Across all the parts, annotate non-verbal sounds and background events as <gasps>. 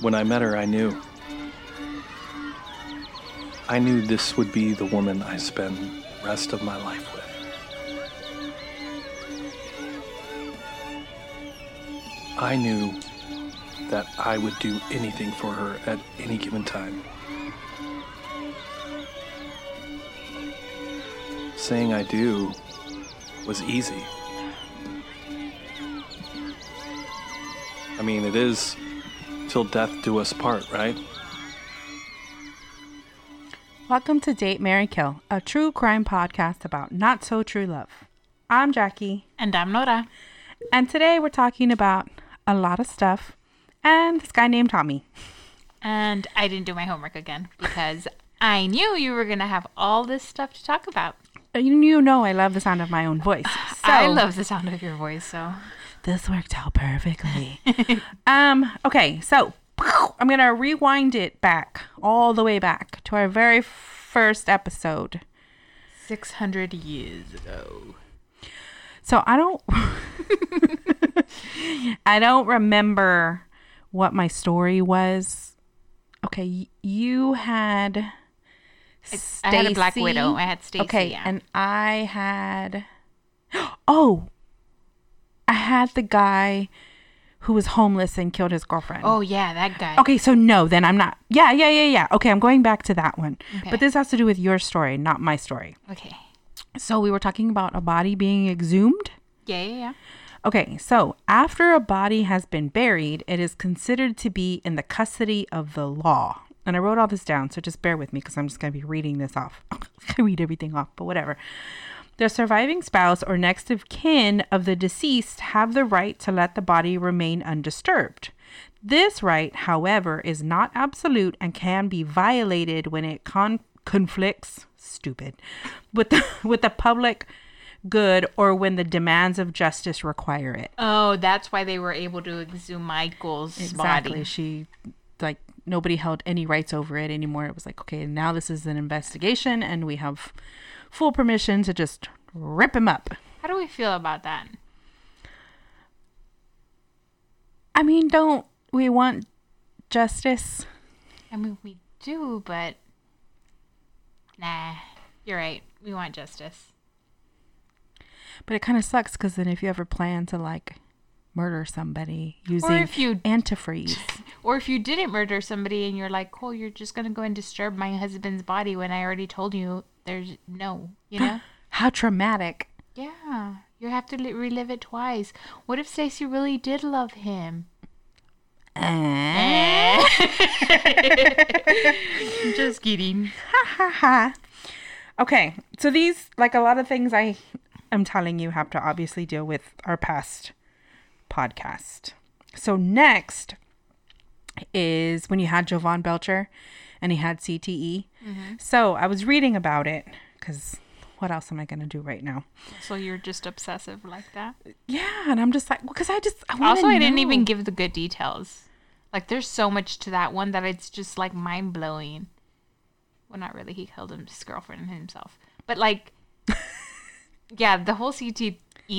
When I met her, I knew. I knew this would be the woman I spend rest of my life with. I knew that I would do anything for her at any given time. Saying I do was easy. I mean, it is till death do us part, right? Welcome to Date Marry Kill, a true crime podcast about not so true love. I'm Jackie, And I'm Nora. and today we're talking about a lot of stuff and this guy named Tommy. And I didn't do my homework again because I knew you were going to have all this stuff to talk about. You, you know I love the sound of my own voice. So I love the sound of your voice, so. This worked out perfectly. <laughs> um, okay, so <laughs> I'm gonna rewind it back all the way back to our very first episode. 600 years ago. So I don't <laughs> I don't remember what my story was. Okay, you had I had a Black Widow. I had Stacy. Okay, yeah. and I had <gasps> Oh. I had the guy who was homeless and killed his girlfriend. oh, yeah, that guy. Okay, so no, then I'm not. Yeah, yeah, yeah, yeah. Okay, I'm going back to that one. Okay. But this has to do with your story, not my story. Okay. So we were talking about a body being exhumed. Yeah, yeah, yeah. Okay, so after a body has been buried, it is considered to be in the custody of the law. And I wrote all this down, so just bear with me because I'm just going to be reading this off. <laughs> I read everything off, but whatever. The surviving spouse or next of kin of the deceased have the right to let the body remain undisturbed. This right, however, is not absolute and can be violated when it con- conflicts stupid with the <laughs> with the public good or when the demands of justice require it. Oh, that's why they were able to exhume Michael's Exactly. body. She like nobody held any rights over it anymore. It was like, okay, now this is an investigation and we have full permission to just rip him up. How do we feel about that? I mean, don't we want justice? I mean, we do, but. Nah, you're right. We want justice. But it kind of sucks because then if you ever plan to like murder somebody using if you- antifreeze, <laughs> Or if you didn't murder somebody and you're like, oh, you're just going to go and disturb my husband's body when I already told you there's no, you know? <gasps> how traumatic. yeah. You have to relive it twice. What if Stacy really did love him? Eh? <laughs> just kidding. Ha ha ha. Okay, so these, like a lot of things I am telling you, have to obviously deal with our past podcast. So next is when you had Jovan Belcher and he had CTE. Mm-hmm. So I was reading about it because what else am I going to do right now? So you're just obsessive like that? Yeah, and I'm just like, because I just I Also, I didn't even give the good details. Like, there's so much to that one that it's just like mind blowing. Well, not really. He killed his girlfriend and himself. But, like, <laughs> yeah, the whole CTE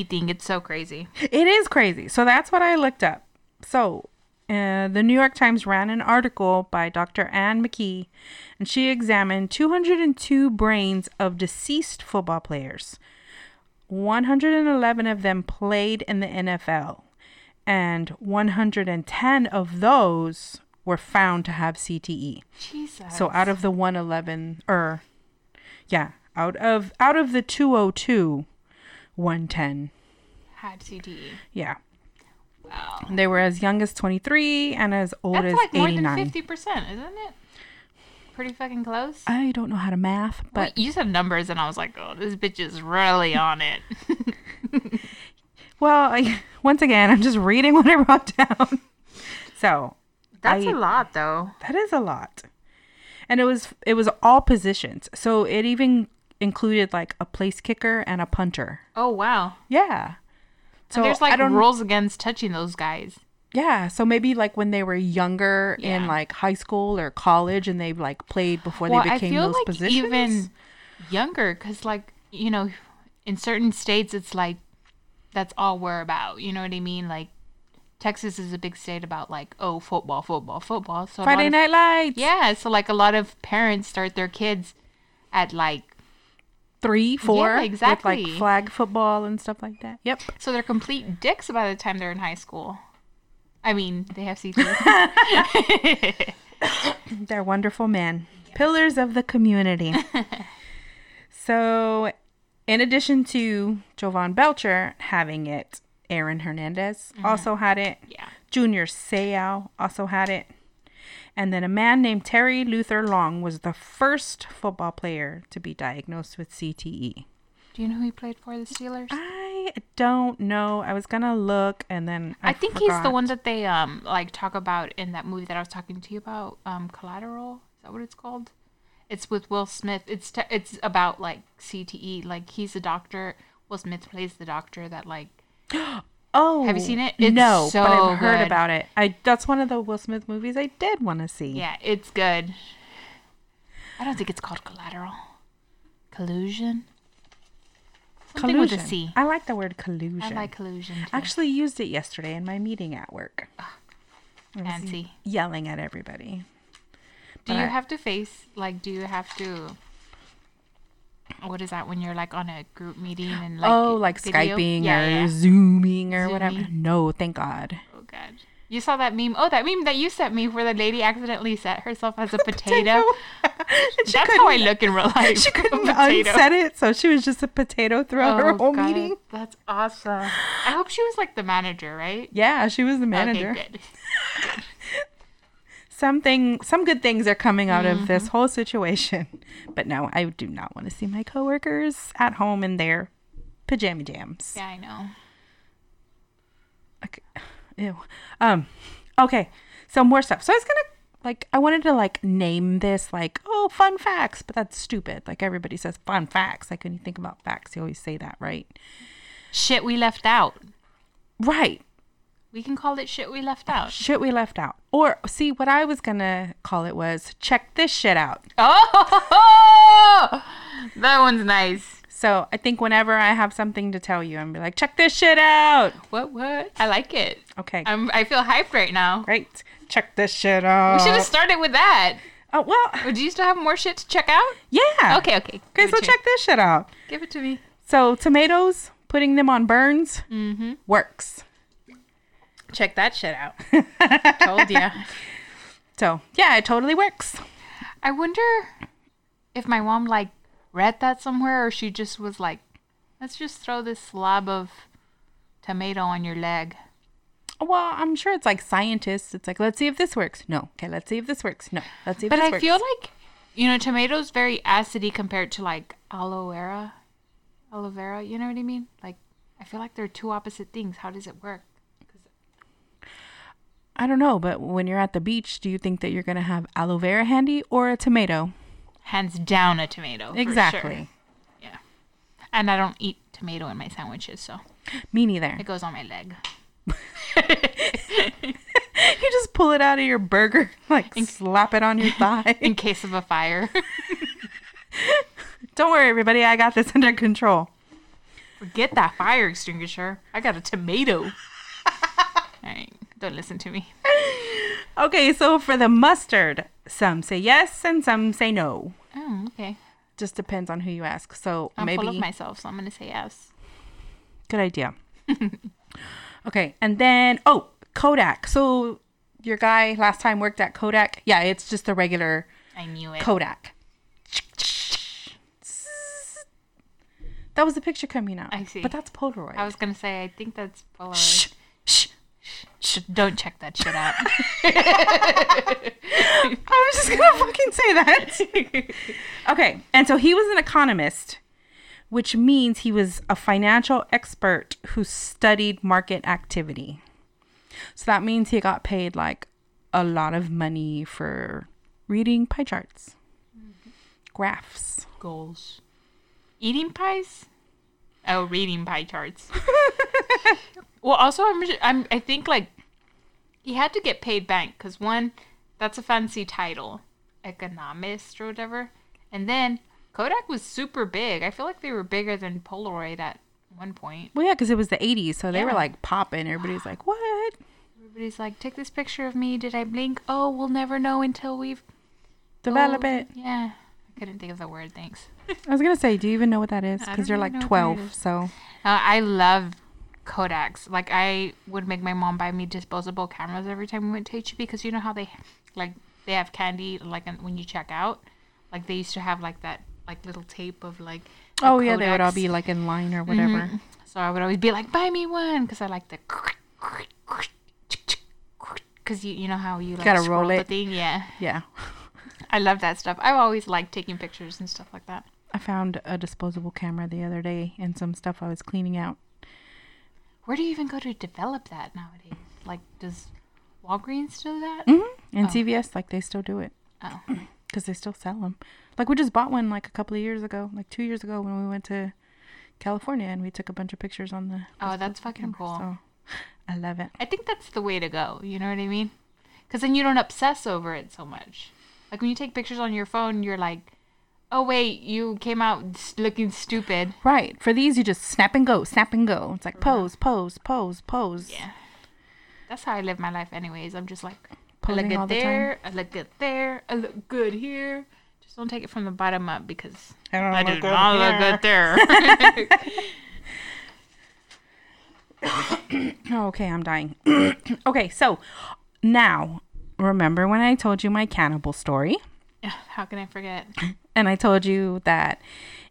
thing, it's so crazy. It is crazy. So that's what I looked up. So uh, the New York Times ran an article by Dr. Ann McKee, and she examined 202 brains of deceased football players. 111 of them played in the NFL, and 110 of those were found to have CTE. Jesus. So out of the 111 or yeah, out of out of the 202, 110 had CTE. yeah. Wow. They were as young as 23 and as old That's as like more than 50%, isn't it? Pretty fucking close. I don't know how to math, but But you said numbers, and I was like, oh, this bitch is really on it. <laughs> well, I, once again, I'm just reading what I wrote down. <laughs> So, That's a a lot, though. that is a lot. And it was it was all positions. So, it even included like a place kicker and a punter. Oh, wow. Yeah. So and there's I like don't rules against touching those guys. Yeah, so maybe like when they were younger in like high school or college and they've like played before well, they I became feel those like positions. even younger, because like you know, in certain states, it's like that's all we're about. You know what I mean? Like Texas is a big state about like oh football, football, football. So Friday of- Night Lights. Yeah, so like a lot of parents start their kids at like Three, four. With exactly. like flag football and stuff like that. Yep. so they're complete dicks by the time they're in high school. I mean, they have CT. <laughs> <laughs> They're wonderful men. Pillars of the community. <laughs> so, in addition to Jovan Belcher having it, Aaron Hernandez mm-hmm. also had it. yeah. Junior Seau also had it. And then a man named Terry Luther Long was the first football player to be diagnosed with CTE. Do you know who he played for the Steelers? I don't know. I was gonna look and then I, I think he's the forgot. one that they um like talk about in that movie that I was talking to you about, um, Collateral. Is that what it's called? It's with Will Smith. It's te- it's about like CTE. Like he's a doctor. Will Smith plays the doctor that like <gasps> <gasps> Oh, Have you seen it? It's no, but I've heard good. about it. I that's one of the Will Smith movies I did want to see. yeah, it's good. I don't think it's called Collateral. Collusion. Something with a C. I like the word collusion. I like collusion. Too. I actually used it yesterday in my meeting at work. Fancy. Yelling at everybody. Do but you I- have to face like? Do you have to? What is that when you're like on a group meeting and like oh, like video? Skyping yeah, or yeah. Zooming or whatever. No, thank God. Oh god. You saw that meme? Oh, that meme that you sent me where the lady accidentally set herself as a <laughs> potato. <laughs> That's how I look in real life. She couldn't <laughs> unset it, so she was just a potato throughout her Oh, whole God. meeting. That's awesome. I hope she was like the manager, right? Yeah, she was the manager. Okay, good. Something some good things are coming out of Mm-hmm. this whole situation <laughs> but no i do not want to see my coworkers at home in their pajama jams Yeah, I know. okay. <sighs> Ew. um okay so more stuff so i was gonna like i wanted to like name this like oh fun facts but that's stupid like everybody says fun facts like when you think about facts you always say that right Shit we left out. right We can call it shit we left out. shit we left out or see what i was gonna call it was check this shit out Oh, <laughs> that one's nice. So I think whenever I have something to tell you, I'm be like, check this shit out. What? What? I like it. Okay, I'm. I feel hyped right now. great. Check this shit out. We should have started with that. Oh well, Would you still have more shit to check out? yeah. Okay. Okay. Okay, so check this shit out. Give it to me. So tomatoes, putting them on burns Mm-hmm. works. Check that shit out. <laughs> Told ya. <laughs> So yeah, it totally works. I wonder if my mom like read that somewhere or she just was like, let's just throw this slab of tomato on your leg. Well, I'm sure it's like scientists. It's like, let's see if this works. No. Okay, let's see if this works. No. Let's see if But I works. feel like, you know, tomatoes very acidy compared to like aloe vera. Aloe vera, you know what I mean? Like, I feel like they're two opposite things. How does it work? I don't know, but when you're at the beach, do you think that you're gonna have aloe vera handy or a tomato? Hands down a tomato. exactly. sure. Yeah. And I don't eat tomato in my sandwiches, so Me neither. it goes on my leg. <laughs> you just pull it out of your burger, <laughs> like slap it on your <laughs> thigh. In case of a fire. Don't worry, everybody. I got this under control. Forget that fire extinguisher. I got a tomato. Alright, don't listen to me. <laughs> Okay, so for the mustard, some say yes and some say no. Oh, okay. Just depends on who you ask. So I'm maybe full of myself, so I'm gonna say yes. good idea. <laughs> okay, and then oh, Kodak. So your guy last time worked at Kodak. Yeah, it's just a regular I knew it. Kodak. That was the picture coming out. I see. But that's Polaroid. I was gonna say I think that's Polaroid. Shh, shh. Sh- don't check that shit out. <laughs> <laughs> I was just gonna fucking say that. <laughs> okay, and so he was an economist, which means he was a financial expert who studied market activity. So that means he got paid like a lot of money for reading pie charts, mm-hmm. graphs. Goals. Eating pies? Oh, reading pie charts. <laughs> well, also I'm, I'm I think like he had to get paid bank because one, that's a fancy title, economist or whatever, and then Kodak was super big. I feel like they were bigger than Polaroid at one point. Well, yeah, because it was the '80s, so they were like popping. Everybody's like, "What?" Everybody's like, take this picture of me. Did I blink? Oh, we'll never know until we've Develop oh, it. Yeah. I couldn't think of the word. Thanks. I was gonna say, do you even know what that is? Because you're like know what that 12, so Uh, I love Kodaks. Like I would make my mom buy me disposable cameras every time we went to HEB because you know how they like they have candy like when you check out. Like they used to have like that like little tape of like. the oh yeah, they would all be like in line or whatever. Mhm. So I would always be like, buy me one because I like the. <laughs> Because you you know how you like Gotta roll the it. thing yeah Yeah. I love that stuff I've always liked taking pictures and stuff like that I found a disposable camera the other day and some stuff I was cleaning out. where do you even go to develop that nowadays like does Walgreens do that Mm-hmm. And Oh. CVS, like they still do it oh <clears throat> because they still sell them. Like we just bought one like a couple of years ago, like two years ago when we went to California and we took a bunch of pictures on the. Oh, that's fucking camera, cool. So I love it. I think that's the way to go. You know what I mean? Because then you don't obsess over it so much. Like when you take pictures on your phone, you're like, oh, wait, you came out looking stupid. Right. For these, you just snap and go, snap and go. It's like mm-hmm. pose, pose, pose, pose. Yeah. That's how I live my life, anyways. I'm just like, Posing I look the good time. there, I look good there, I look good here. Just don't take it from the bottom up because I don't I look do good not look good there. <laughs> <coughs> Okay, I'm dying. <coughs> okay, so now remember when I told you my cannibal story? how can I forget? And I told you that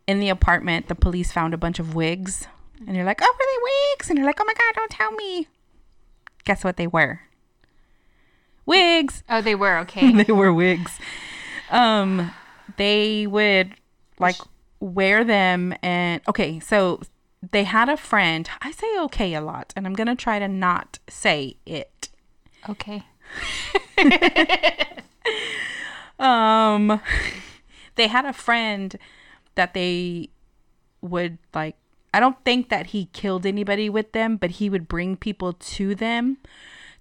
in the apartment, the police found a bunch of wigs. And you're like, oh, were they wigs? And you're like, oh my God, don't tell me. Guess what they were? Wigs. Oh, they were okay. <laughs> they were wigs. Um, they would like wear them and okay, so they had a friend. I say okay a lot, and I'm gonna try to not say it. okay. <laughs> Um, they had a friend that they would like. I don't think that he killed anybody with them, but he would bring people to them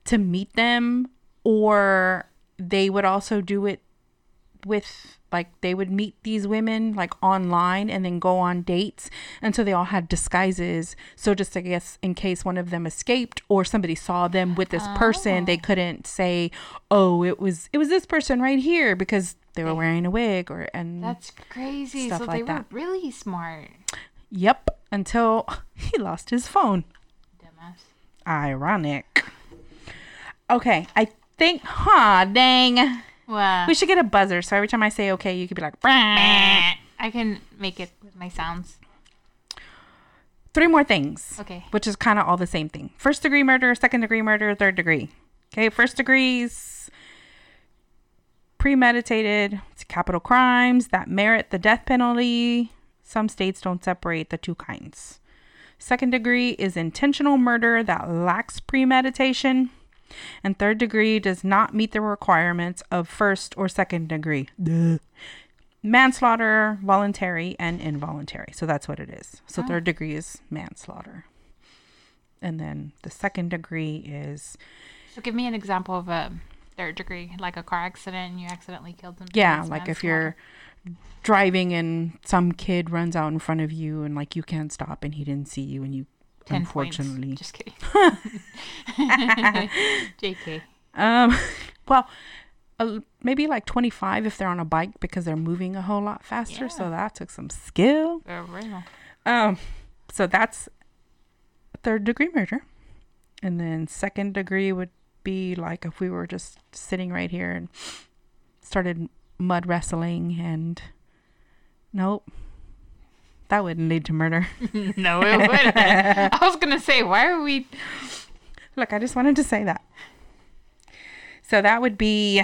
to meet them, or they would also do it with like they would meet these women like online and then go on dates and so they all had disguises so just i guess in case one of them escaped or somebody saw them with this person they oh. couldn't say oh it was it was this person right here because they were wearing a wig or and That's crazy. So like they were that. really smart. yep until <laughs> he lost his phone Dumbass. ironic okay i think huh dang Wow. we should get a buzzer so every time i say okay you could be like "Brah." I can make it with my sounds. three more things. Okay. Which is kind of all the same thing. First degree murder, second degree murder, third degree. Okay, first degrees premeditated, it's capital crimes that merit the death penalty. Some states don't separate the two kinds. Second degree is intentional murder that lacks premeditation. And third degree does not meet the requirements of first or second degree. Duh. Manslaughter, voluntary, and involuntary. So that's what it is. So third degree is manslaughter. And then the second degree is, So give me an example of a third degree, like a car accident and you accidentally killed them. yeah, like if you're driving and some kid runs out in front of you and like you can't stop and he didn't see you and you 10 unfortunately Points. Just kidding. <laughs> <laughs> JK. Um, <laughs> well, uh, maybe like 25 if they're on a bike because they're moving a whole lot faster. So that took some skill. Um, so that's third degree murder. And then second degree would be like if we were just sitting right here and started mud wrestling and nope. That wouldn't lead to murder. <laughs> no, it wouldn't. I was going to say, why are we. Look, I just wanted to say that. So that would be.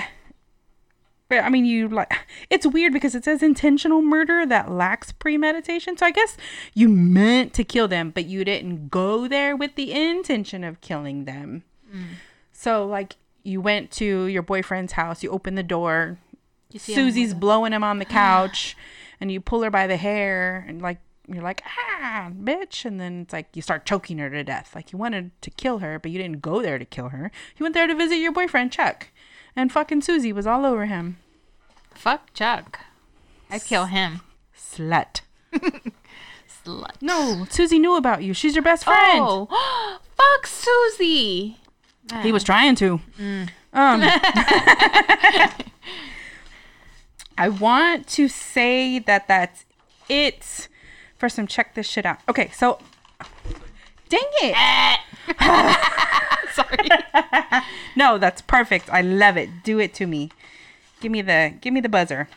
I mean, you like. It's weird because it says intentional murder that lacks premeditation. So I guess you meant to kill them, but you didn't go there with the intention of killing them. Mm. So, like, you went to your boyfriend's house, you open the door, You see him Susie's with blowing him on the <gasps> couch, and you pull her by the hair, and like you're like ah bitch, and then it's like you start choking her to death. Like you wanted to kill her, but you didn't go there to kill her. You went there to visit your boyfriend Chuck, and fucking Susie was all over him. Fuck Chuck. I'd kill him. Slut. <laughs> Slut. No, Susie knew about you. She's your best friend. Oh, <gasps> fuck Susie. He was trying to. Um, <laughs> <laughs> I want to say that that's it for some check this shit out. Okay, so dang it. <laughs> Sorry. <laughs> No, that's perfect. I love it. Do it to me. Give me the give me the buzzer.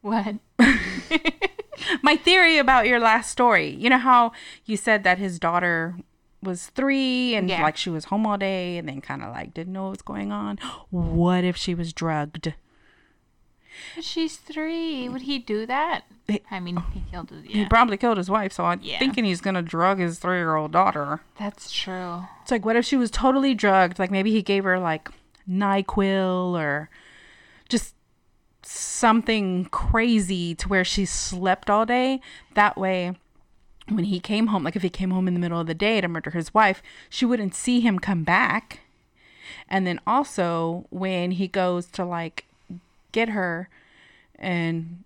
what? <laughs> My theory about your last story. You know how you said that his daughter was three and Yeah. like she was home all day and then kind of like didn't know what was going on. What if she was drugged? She's three. Would he do that? I mean, he killed his. He probably killed his wife, so I'm Yeah. thinking he's gonna drug his three year old daughter. that's true. It's like, what if she was totally drugged? Like maybe he gave her like NyQuil or just something crazy to where she slept all day. That way, when he came home, like if he came home in the middle of the day to murder his wife, she wouldn't see him come back. And then also, when he goes to like get her and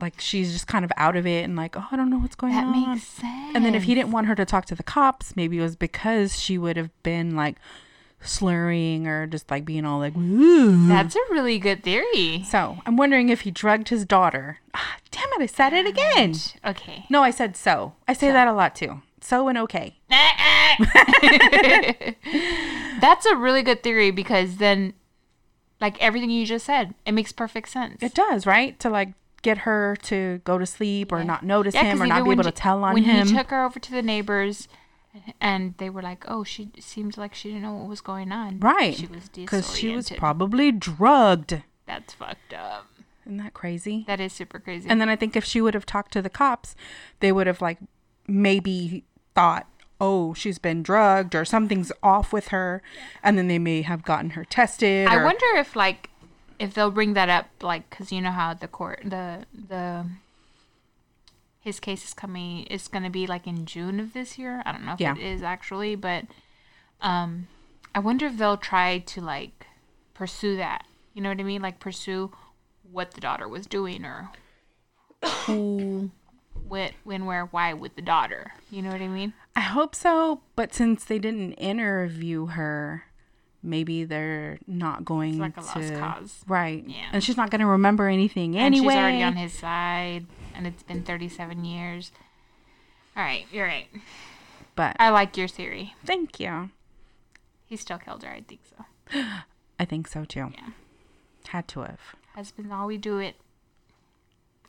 like she's just kind of out of it and like, oh, I don't know what's going That on. makes sense. And then if he didn't want her to talk to the cops, maybe it was because she would have been like slurring or just like being all like, Ooh. That's a really good theory. So I'm wondering if he drugged his daughter. Ah, damn it, I said it again. Okay. No, I said so. I say that a lot too. So and okay. <laughs> That's a really good theory because then, like everything you just said, it makes perfect sense. It does, right? To like get her to go to sleep or not notice 'cause him or not be when able to tell on when him. he took her over to the neighbors, and they were like, "Oh, she seems like she didn't know what was going on." right. She was Because she was probably drugged. That's fucked up. Isn't that crazy? That is super crazy. And then I think if she would have talked to the cops, they would have like maybe thought, oh, she's been drugged or something's off with her, and then they may have gotten her tested. I or- wonder if like if they'll bring that up, like, because you know how the court the the his case is coming is going to be like in June of this year. I don't know if Yeah. it is actually, but um, I wonder if they'll try to like pursue that. You know what I mean? Like pursue what the daughter was doing or <coughs> who, what, when, where, why with the daughter. You know what I mean? I hope so, but since they didn't interview her, maybe they're not going like a to. lost cause. Right. Yeah. And she's not going to remember anything And anyway. she's already on his side, and it's been 37 years. All right, you're right. but I like your theory. thank you. He still killed her. I think so. <gasps> I think so too. Yeah. Had to have. Husbands always do it.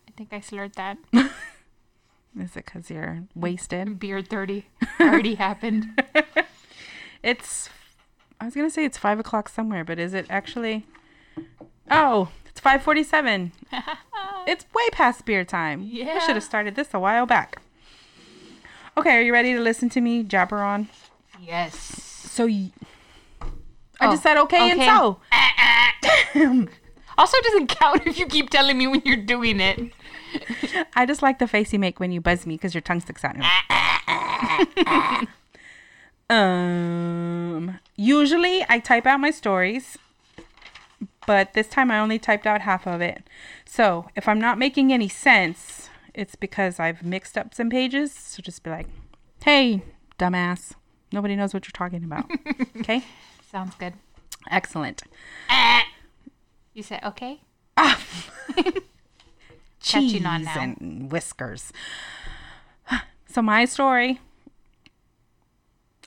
I think I slurred that. <laughs> Is it because you're wasted? Beard 30 already <laughs> happened. It's. I was gonna say it's five o'clock somewhere, but is it actually? Oh, it's five forty-seven. <laughs> it's way past beer time. I should have started this a while back. Okay, are you ready to listen to me jabber on? yes. So, y- I Oh, just said okay, and okay. so. <laughs> Also, it doesn't count if you keep telling me when you're doing it. <laughs> I just like the face you make when you buzz me because your tongue sticks out. um, usually I type out my stories, but this time I only typed out half of it. So if I'm not making any sense, it's because I've mixed up some pages. So just be like, "Hey, dumbass, nobody knows what you're talking about." <laughs> okay, Sounds good. excellent. Eh. You said okay? Ah. <laughs> cheese Catching on now. and whiskers. So my story.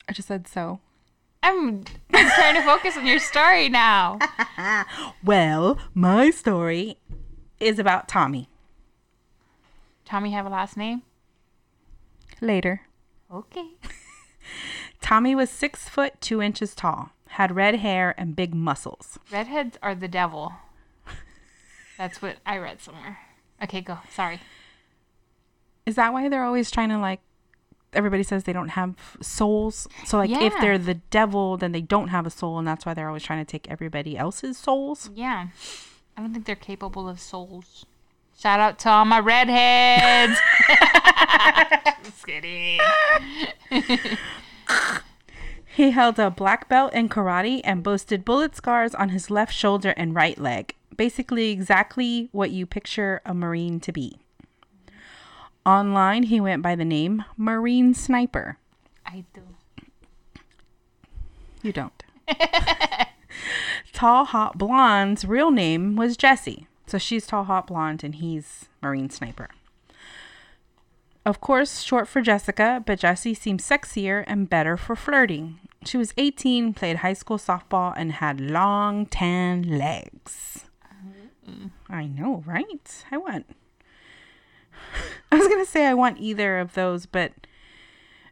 I just said so. I'm, I'm trying to focus on your story now. <laughs> Well, my story is about Tommy. Tommy have a last name? Later. Okay. <laughs> Tommy was six foot two inches tall, had red hair and big muscles. Redheads are the devil. That's what I read somewhere. Okay, go. Sorry. Is that why they're always trying to like? Everybody says they don't have souls. So like, if they're the devil, then they don't have a soul, and that's why they're always trying to take everybody else's souls. Yeah. I don't think they're capable of souls. Shout out to all my redheads. <laughs> Just kidding. <laughs> He held a black belt in karate and boasted bullet scars on his left shoulder and right leg. Basically, exactly what you picture a Marine to be. Online, he went by the name Marine Sniper. I do. You don't. <laughs> tall, hot blonde's real name was Jessie. So she's tall, hot blonde, and he's Marine Sniper. Of course, short for Jessica, but Jessie seemed sexier and better for flirting. She was 18, played high school softball, and had long tan legs. Uh-huh. I know, right? I want. <laughs> I was going to say I want either of those, but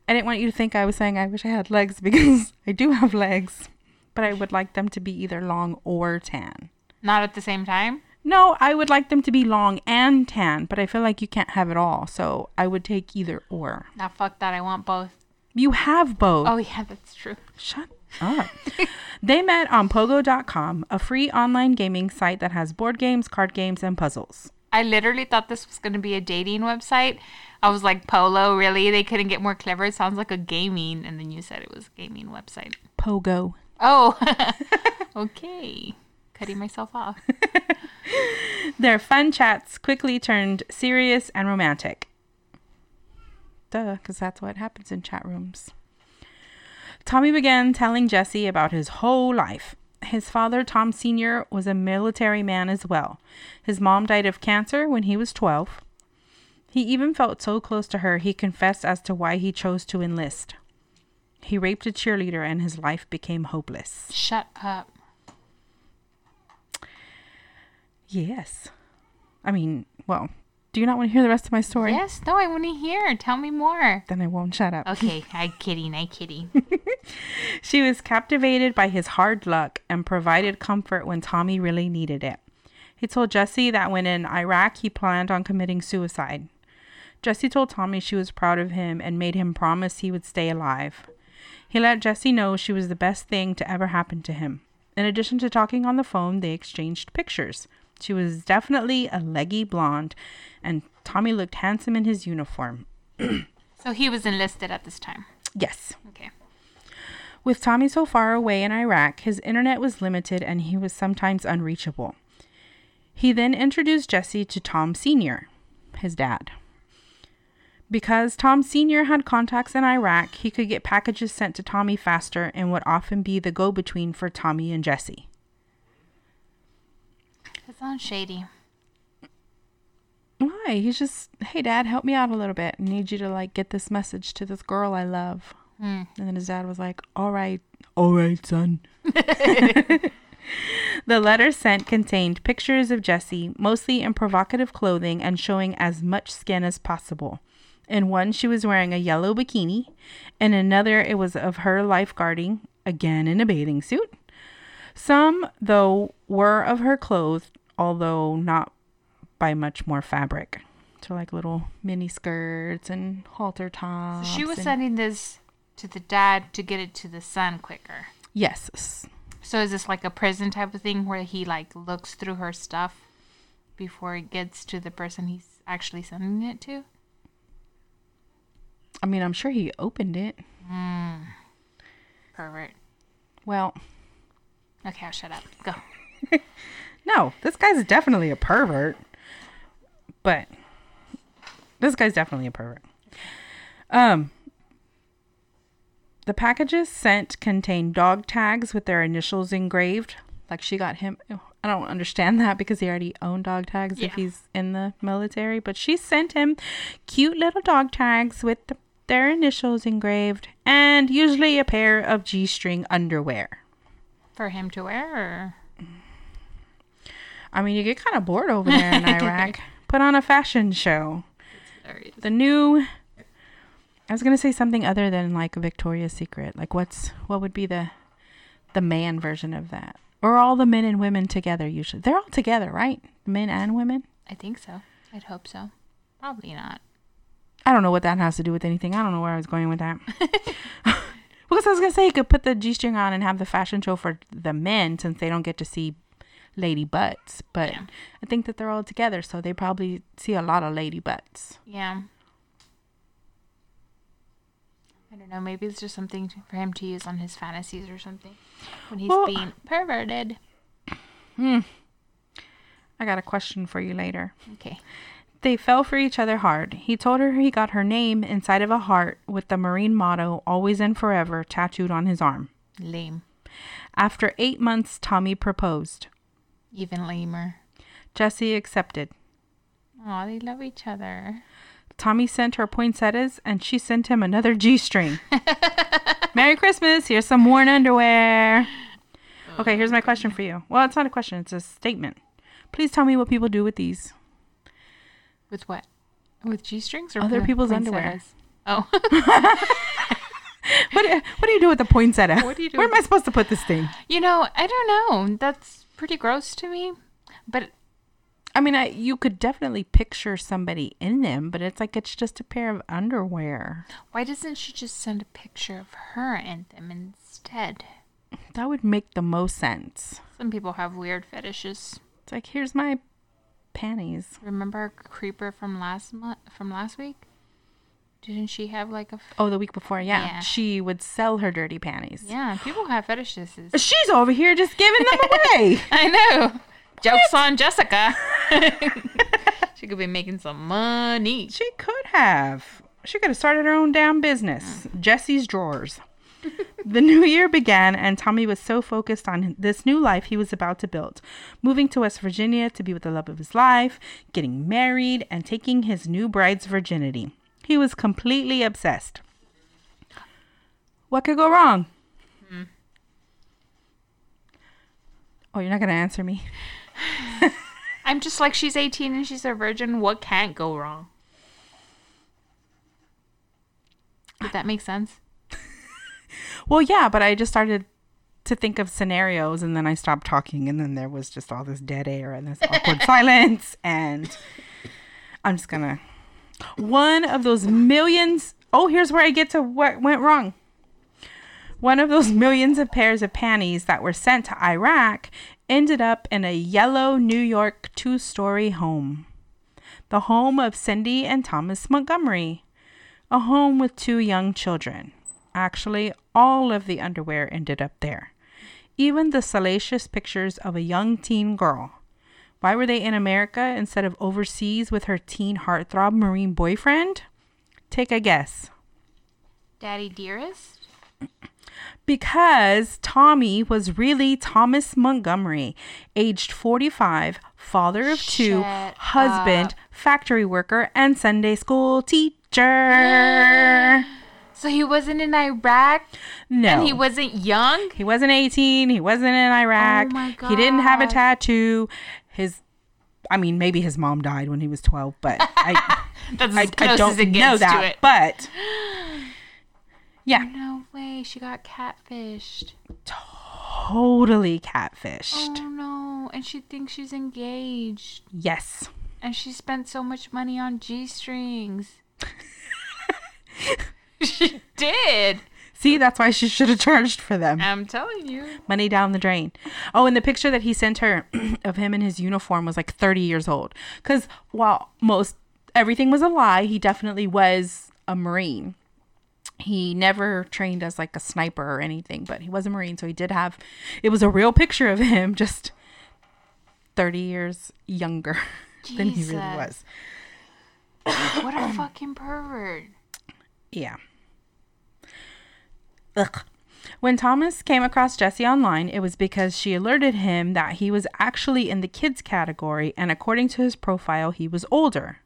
I didn't want you to think I was saying I wish I had legs <laughs> because I do have legs, but I would like them to be either long or tan. Not at the same time? No, I would like them to be long and tan, but I feel like you can't have it all. So I would take either or. Now, fuck that. I want both. You have both. Oh, yeah, that's true. Shut up. <laughs> they met on pogo.com, a free online gaming site that has board games, card games, and puzzles. I literally thought this was going to be a dating website. I was like, Polo, really? They couldn't get more clever. It sounds like a gaming. And then you said it was a gaming website. Pogo. Oh, <laughs> <laughs> okay. Cutting myself off. <laughs> Their fun chats quickly turned serious and romantic. Duh, because that's what happens in chat rooms. Tommy began telling Jesse about his whole life. His father, Tom Sr., was a military man as well. His mom died of cancer when he was 12. He even felt so close to her, he confessed as to why he chose to enlist. He raped a cheerleader and his life became hopeless. Shut up. Yes. I mean, well, do you not want to hear the rest of my story? Yes, no, I want to hear. Tell me more. Then I won't shut up. Okay, <laughs> I kidding, I kidding. <laughs> She was captivated by his hard luck and provided comfort when Tommy really needed it. He told Jesse that when in Iraq, he planned on committing suicide. Jesse told Tommy she was proud of him and made him promise he would stay alive. He let Jesse know she was the best thing to ever happen to him. In addition to talking on the phone, they exchanged pictures. She was definitely a leggy blonde, and Tommy looked handsome in his uniform. <clears throat> so he was enlisted at this time. Yes. Okay. With Tommy so far away in Iraq, his internet was limited and he was sometimes unreachable. He then introduced Jesse to Tom Sr., his dad. Because Tom Sr. had contacts in Iraq, he could get packages sent to Tommy faster and would often be the go between for Tommy and Jesse. That sounds shady. Why? He's just, hey, dad, help me out a little bit. I need you to, like, get this message to this girl I love. Hmm. And then his dad was like, all right, all right, son. <laughs> the letter sent contained pictures of Jessie, mostly in provocative clothing and showing as much skin as possible. In one, she was wearing a yellow bikini. In another, it was of her lifeguarding, again in a bathing suit. Some, though, were of her clothes, although not by much more fabric. So, like little mini skirts and halter tops. So she was and- sending this to the dad to get it to the son quicker. Yes. So is this like a prison type of thing where he like looks through her stuff before it gets to the person he's actually sending it to? I mean, I'm sure he opened it. Mm. Pervert. Well, Okay, I'll shut up. Go. <laughs> no, this guy's definitely a pervert. But this guy's definitely a pervert. Um the packages sent contained dog tags with their initials engraved. Like she got him I don't understand <laughs> that because he already owned dog tags if he's in the military, but she sent him cute little dog tags with the, their initials engraved and usually a pair of G-string underwear. For him to wear or I mean, you get kind of bored over there in <laughs> Iraq. Put on a fashion show. The new. I was gonna say something other than like Victoria's Secret. Like, what's what would be the the man version of that? Or all the men and women together? Usually, they're all together, right? Men and women. I think so. I'd hope so. Probably not. I don't know what that has to do with anything. I don't know where I was going with that. <laughs> because I was gonna say you could put the g string on and have the fashion show for the men since they don't get to see lady butts. But Yeah. I think that they're all together, so they probably see a lot of lady butts. Yeah. I don't know. Maybe it's just something for him to use on his fantasies or something when he's Well- being perverted. Hmm. I got a question for you later. Okay. They fell for each other hard. He told her he got her name inside of a heart with the Marine motto, always and forever, tattooed on his arm. Lame. After eight months, Tommy proposed. Even lamer. Jesse accepted. Oh, they love each other. Tommy sent her poinsettias and she sent him another G string. <laughs> Merry Christmas. Here's some worn underwear. Okay, here's my question for you. Well, it's not a question, it's a statement. Please tell me what people do with these. With what? With G strings or Other people's underwear. Oh. <laughs> What, what do you do with the poinsettia? What do you do Where am I supposed to put this thing? you know, I don't know. That's pretty gross to me. But I mean, I, you could definitely picture somebody in them, but it's like it's just a pair of underwear. why doesn't she just send a picture of her in them instead? That would make the most sense. Some people have weird fetishes. It's like, here's my panties. Remember our creeper from last month from last week? Didn't she have like a f- Oh, the week before, yeah. Yeah. She would sell her dirty panties. Yeah, people have fetishes. She's over here just giving them <laughs> away. I know. Jokes on Jessica. <laughs> she could be making some money. she could have. She could have started her own damn business. Mm. Jesse's Drawers. the new year began, and Tommy was so focused on this new life he was about to build. Moving to West Virginia to be with the love of his life, getting married, and taking his new bride's virginity. He was completely obsessed. What could go wrong? Hmm. Oh, you're not going to answer me? <laughs> I'm just like she's 18 and she's a virgin. What can't go wrong? Did that make sense? <laughs> Well, yeah, but I just started to think of scenarios and then I stopped talking and then there was just all this dead air and this awkward <laughs> silence and I'm just gonna one of those millions oh here's where I get to what went wrong. One of those millions of pairs of panties that were sent to Iraq ended up in a yellow New York two story home. The home of Cindy and Thomas Montgomery. A home with two young children. Actually, all of the underwear ended up there. Even the salacious pictures of a young teen girl. Why were they in America instead of overseas with her teen heartthrob Marine boyfriend? Take a guess. Daddy dearest? Because Tommy was really Thomas Montgomery, aged 45, father of two, Shut husband, up. factory worker, and Sunday school teacher. <gasps> So he wasn't in Iraq No. and he wasn't young? He wasn't 18. He wasn't in Iraq. Oh my God. He didn't have a tattoo. His, I mean, maybe his mom died when he was 12, but I, <laughs> That's I, I don't know that. But <sighs> yeah, No way, she got catfished. totally catfished. Oh no, and she thinks she's engaged. Yes. And she spent so much money on G strings. <laughs> <laughs> she did. See, that's why she should have charged for them. I'm telling you. Money down the drain. Oh, and the picture that he sent her <clears throat> of him in his uniform was like 30 years old. Because while most everything was a lie, he definitely was a Marine. He never trained as like a sniper or anything, but he was a Marine. So he did have, it was a real picture of him, <laughs> just 30 years younger <laughs> than he really was. What a fucking pervert. Yeah. Ugh. When Thomas came across Jesse online, it was because she alerted him that he was actually in the kids category, and according to his profile, he was older.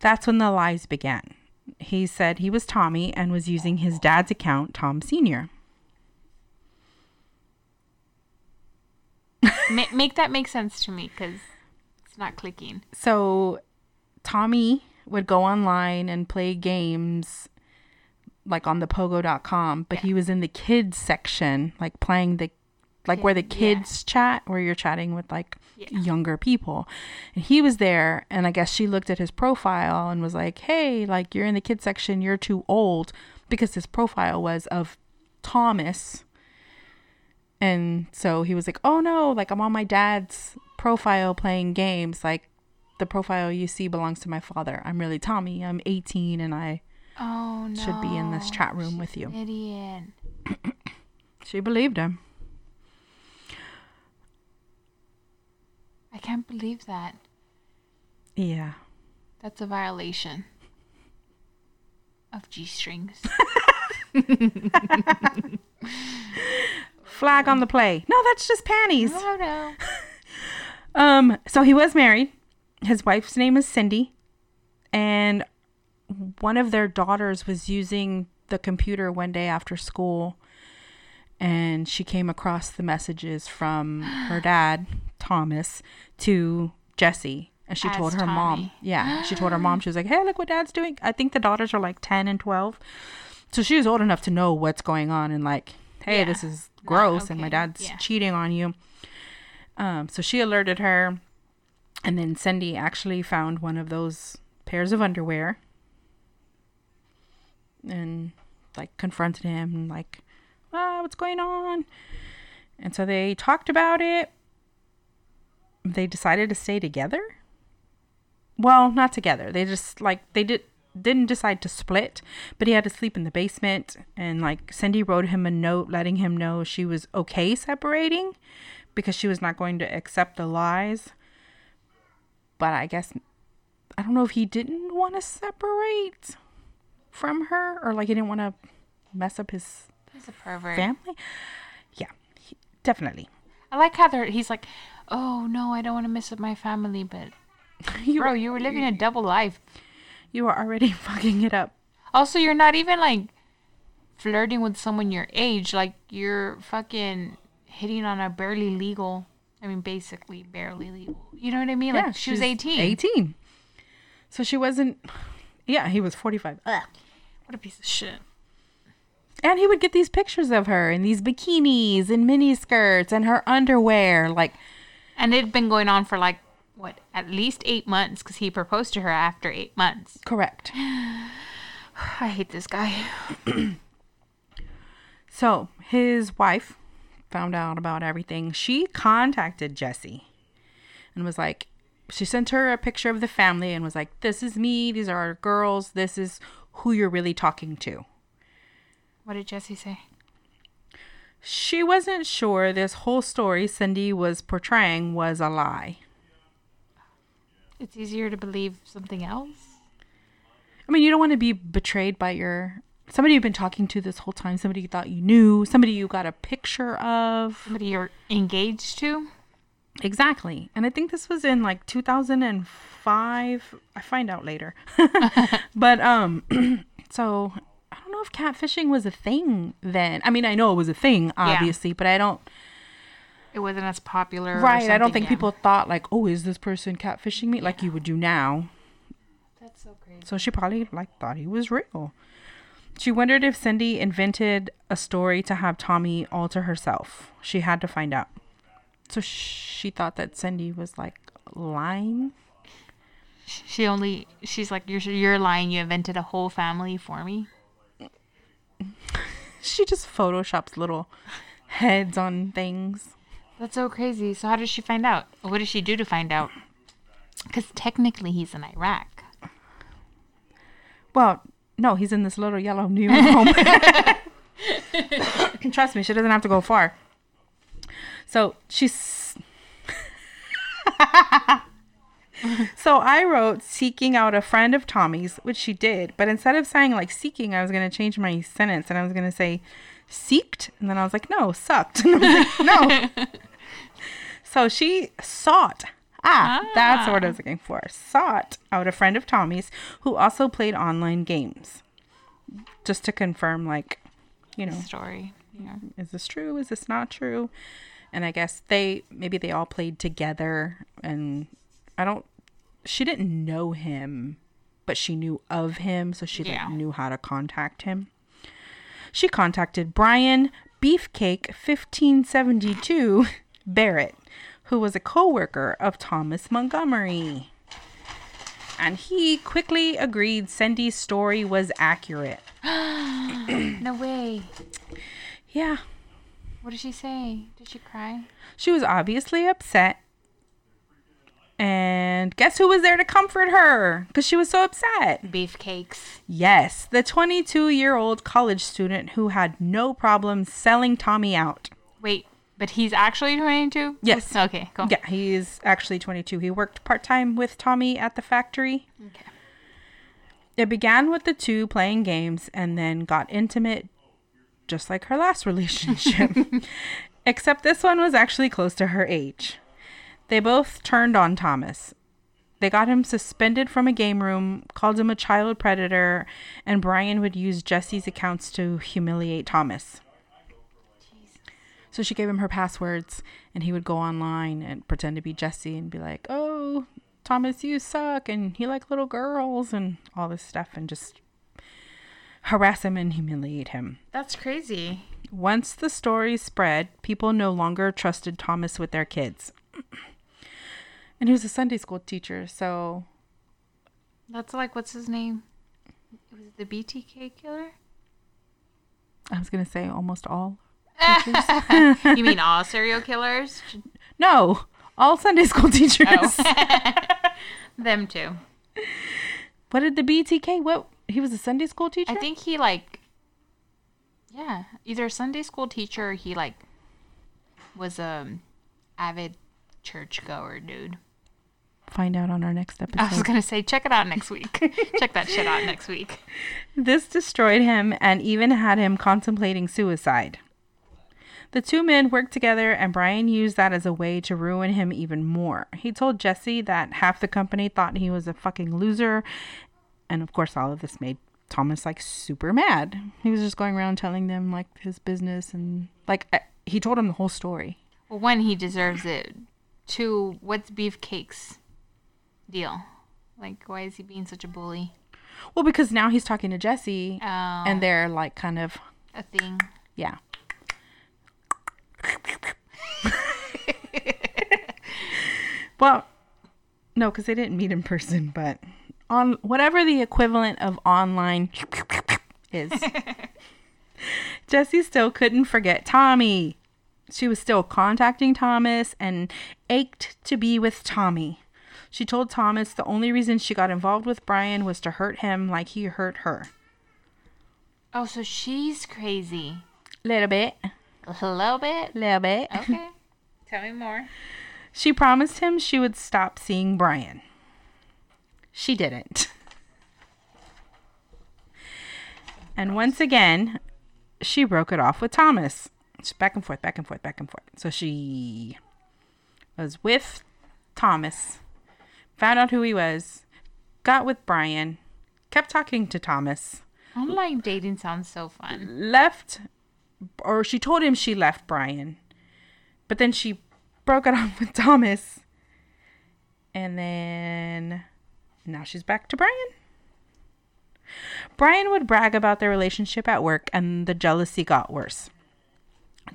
That's when the lies began. He said he was Tommy and was using his dad's account, Tom Sr. Ma- make that make sense to me because it's not clicking. So Tommy would go online and play games like on the pogo.com, but he was in the kids section, like playing the like where the Kid- yeah. kids chat, where you're chatting with like Yeah. younger people. And he was there, and I guess she looked at his profile and was like, Hey, like you're in the kids section, you're too old because his profile was of Thomas. And so he was like, Oh no, like I'm on my dad's profile playing games. Like the profile you see belongs to my father. I'm really Tommy. I'm 18 and I Oh no. Should be in this chat room with you. Idiot. <clears throat> she believed him. I can't believe that. Yeah. That's a violation of G strings. <laughs> <laughs> Flag on the play. No, that's just panties. Oh no. <laughs> Um, so he was married. His wife's name is Cindy, and one of their daughters was using the computer one day after school, and she came across the messages from her dad, <gasps> Thomas, to Jesse. And she As told her mom, yeah, she told her mom, she was like, hey, look what dad's doing. I think the daughters are like 10 and 12. So she was old enough to know what's going on and like, hey, Yeah. this is gross and my dad's Yeah. cheating on you. Um, so she alerted her, and then Cindy actually found one of those pairs of underwear and like confronted him, like, ah, what's going on? And so they talked about it. They decided to stay together. Well, not together. They just like they did didn't decide to split, but he had to sleep in the basement and like Cindy wrote him a note letting him know she was okay separating because she was not going to accept the lies. But I guess I don't know if he didn't want to separate from her or like he didn't want to mess up his He's a pervert. family. Yeah, he, definitely. I like how they're, he's like, oh no, I don't want to mess up my family, but <laughs> You bro, you were living a double life. you are already <laughs> fucking it up. Also, you're not even like flirting with someone your age. Like you're fucking hitting on a barely legal. I mean, basically barely legal. You know what I mean? Like she was 18. 18. So she wasn't. <sighs> Yeah, he was 45. Ugh. What a piece of shit. And he would get these pictures of her in these bikinis and mini skirts and her underwear. Like, And it had been going on for like what, at least eight months because he proposed to her after eight months. correct. <sighs> I hate this guy. <clears throat> So his wife found out about everything. She contacted Jesse and was like, she sent her a picture of the family and was like, this is me. These are our girls. This is who you're really talking to. What did Jesse say? She wasn't sure this whole story Cindy was portraying was a lie. It's easier to believe something else. I mean, you don't want to be betrayed by your somebody you've been talking to this whole time, somebody you thought you knew, somebody you got a picture of. Somebody you're engaged to. Exactly. And I think this was in like 2005. I find out later. <laughs> but um <clears throat> so I don't know if catfishing was a thing then. I mean, I know it was a thing obviously, but I don't It wasn't as popular. right, I don't think yeah. people thought like, "Oh, is this person catfishing me?" like you would do now. That's so crazy. So she probably like thought he was real. She wondered if Cindy invented a story to have Tommy all to herself. She had to find out. So she thought that Cindy was like lying. She only. She's like, you're you're lying. You invented a whole family for me. <laughs> She just photoshops little heads on things. That's so crazy. So how did she find out? What did she do to find out? Because technically he's in Iraq. Well, no, he's in this little yellow new <laughs> home. <laughs> Trust me, she doesn't have to go far. So she's. <laughs> so I wrote seeking out a friend of Tommy's, which she did, but instead of saying like seeking, I was going to change my sentence and I was going to say seeked. And then I was like, no, sucked. <laughs> And I was like, no. <laughs> so she sought. Ah, that's what I was looking for. Sought out a friend of Tommy's who also played online games. Just to confirm, like, you know, Story. Yeah. is this true? Is this not true? And I guess they maybe they all played together and I don't she didn't know him, but she knew of him, so she Yeah. like knew how to contact him. She contacted Brian Beefcake 1572 Barrett, who was a co-worker of Thomas Montgomery. And he quickly agreed Cindy's story was accurate. <gasps> No way. Yeah, What did she say? Did she cry? She was obviously upset. And guess who was there to comfort her? Because she was so upset. Beefcakes. Yes, the 22 year old college student who had no problem selling Tommy out. Wait, but he's actually 22? Yes. Oh, okay, cool. Yeah, he's actually 22. He worked part time with Tommy at the factory. Okay. It began with the two playing games and then got intimate just like her last <laughs> relationship. Except this one was actually close to her age. They both turned on Thomas. They got him suspended from a game room, called him a child predator, and Brian would use Jesse's accounts to humiliate Thomas. So she gave him her passwords, and he would go online and pretend to be Jesse and be like, "Oh, Thomas, you suck," and he like little girls and all this stuff, and just harass him and humiliate him. That's crazy. Once the story spread, people no longer trusted Thomas with their kids. <clears throat> and he was a Sunday school teacher, so That's like what's his name? It was the BTK killer? I was going to say almost all. <laughs> you mean all serial killers? <laughs> No, all Sunday school <laughs> teachers. Oh. Them too. What did the BTK? What? He was a Sunday school teacher? I think he like yeah, either a Sunday school teacher or he like was a avid churchgoer dude. Find out on our next episode. I was gonna say check it out next week. <laughs> check that shit out next week. This destroyed him and even had him contemplating suicide. The two men worked together, and Brian used that as a way to ruin him even more. He told Jesse that half the company thought he was a fucking loser, and of course, all of this made Thomas like super mad. He was just going around telling them like his business and like I- he told him the whole story. Well, one, he deserves it. Two, what's Beefcake's deal? Like, why is he being such a bully? Well, because now he's talking to Jesse, Oh, and they're like kind of a thing. Yeah. <laughs> well, no, because they didn't meet in person, but on whatever the equivalent of online is. <laughs> Jessie still couldn't forget Tommy. She was still contacting Thomas and ached to be with Tommy. She told Thomas the only reason she got involved with Brian was to hurt him like he hurt her. Oh, so she's crazy. Little bit. A little bit. Little bit. Okay. <laughs> Tell me more. She promised him she would stop seeing Brian. She didn't. And once again, she broke it off with Thomas. It's back and forth, back and forth, back and forth. So she was with Thomas, found out who he was, got with Brian, kept talking to Thomas, Online dating sounds so fun. left, or she told him she left Brian, but then she broke it off <laughs> with Thomas, and then now she's back to Brian. Brian would brag about their relationship at work, and the jealousy got worse.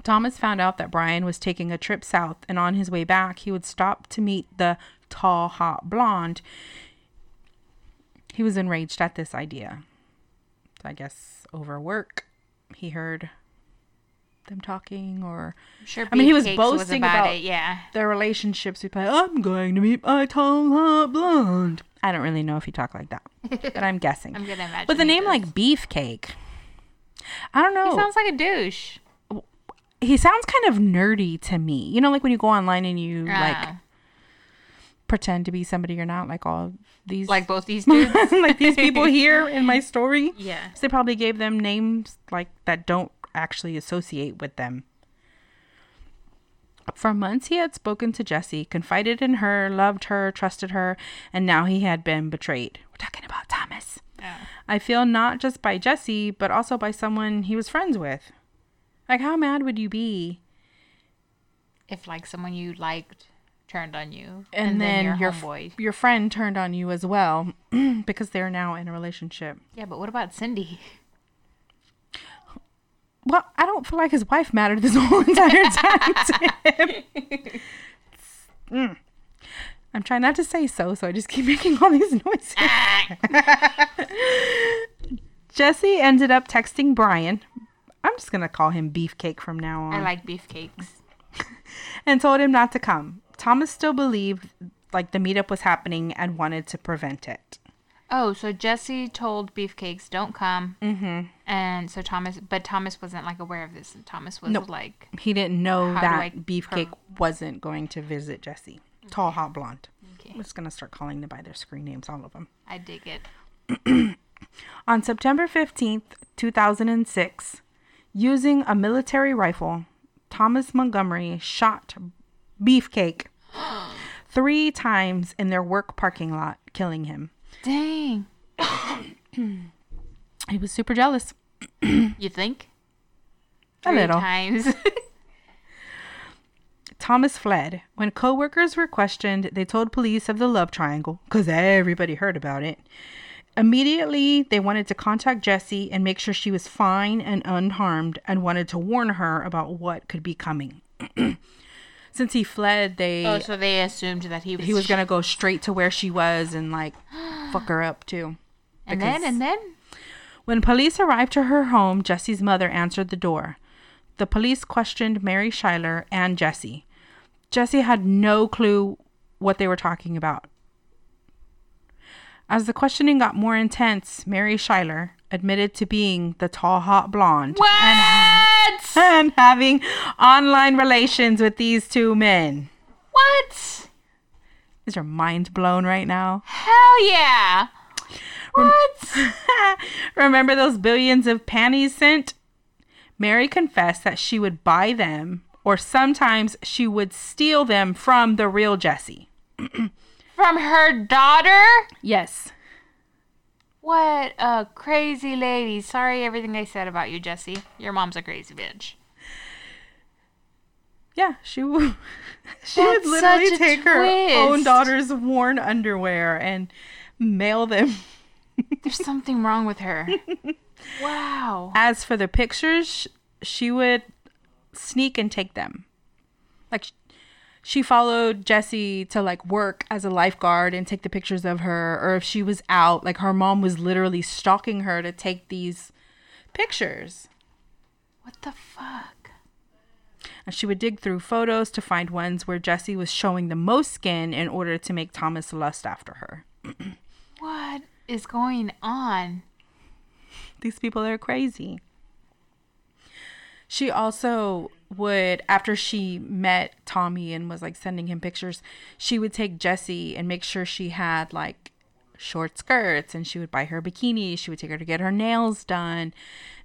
Thomas found out that Brian was taking a trip south, and on his way back, he would stop to meet the tall, hot blonde. He was enraged at this idea. I guess over work, he heard them talking, or I'm sure I mean, he was boasting about- it. Yeah. their relationships. He'd be like, I'm going to meet my tall, hot blonde. I don't really know if he talked like that, <laughs> but I'm guessing. I'm gonna imagine. With a name does. like Beefcake, I don't know. he sounds like a douche. he sounds kind of nerdy to me. You know, like when you go online and you like Ah. pretend to be somebody you're not, like all these, like both these <laughs> dudes. like these people <laughs> here in my story. yeah. So they probably gave them names like that don't actually associate with them. For months, he had spoken to Jessie, confided in her, loved her, trusted her, and now he had been betrayed. We're talking about Thomas. Yeah. I feel not just by Jessie, but also by someone he was friends with. Like, how mad would you be? If like someone you liked turned on you, And, then, your, your homeboy. your friend turned on you as well <clears throat> because they're now in a relationship. Yeah, but what about Cindy? Well, I don't feel like his wife mattered this <laughs> whole entire time to him. Mm. I'm trying not to say so, so I just keep <laughs> making all these noises. <laughs> Jesse ended up texting Brian. I'm just going to call him Beefcake from now on. I like beefcakes. and told him not to come. Thomas still believed like the meetup was happening and wanted to prevent it. Oh, so Jesse told Beefcakes, "Don't come." Mm-hmm. And so Thomas, but Thomas wasn't like aware of this. And Thomas was Nope. like, He didn't know that Beefcake per- wasn't going to visit Jesse. Tall, hot blonde. Okay. I'm just going to start calling them by their screen names, all of them. "I dig it." <clears throat> On September 15th, 2006, Using a military rifle, Thomas Montgomery shot Beefcake <gasps> three times in their work parking lot, killing him. Dang. <coughs> He was super jealous. You think? A Three little. times. <laughs> <laughs> Thomas fled. When coworkers were questioned, they told police of the love triangle because everybody heard about it. Immediately, they wanted to contact Jessie and make sure she was fine and unharmed and wanted to warn her about what could be coming. <clears throat> Since he fled, they oh, so they assumed that he was. he was going to go straight to where she was and like fuck her up too. <gasps> And then, and then. When police arrived to her home, Jessie's mother answered the door. The police questioned Mary Schuyler and Jesse. Jesse had no clue what they were talking about. As the questioning got more intense, Mary Schuyler admitted to being the tall, hot blonde What? and having online relations with these two men. what? Is your mind blown right now? Hell yeah. What? <laughs> Remember those billions of panties sent? Mary confessed that she would buy them, or sometimes she would steal them from the real Jessie. <clears throat> From her daughter? Yes. What a crazy lady. Sorry everything I said about you, Jesse. Your mom's a crazy bitch. Yeah, she would. <laughs> she would literally take her own daughter's worn underwear and mail them. <laughs> There's something wrong with her. <laughs> Wow. As for the pictures, she would sneak and take them. Like she followed Jessie to like work as a lifeguard and take the pictures of her or if she was out, like her mom was literally stalking her to take these pictures. What the fuck? And she would dig through photos to find ones where Jessie was showing the most skin in order to make Thomas lust after her. <clears throat> What is going on? These people are crazy. She also would, after she met Tommy and was like sending him pictures, she would take Jessie and make sure she had like short skirts and she would buy her a bikini. She would take her to get her nails done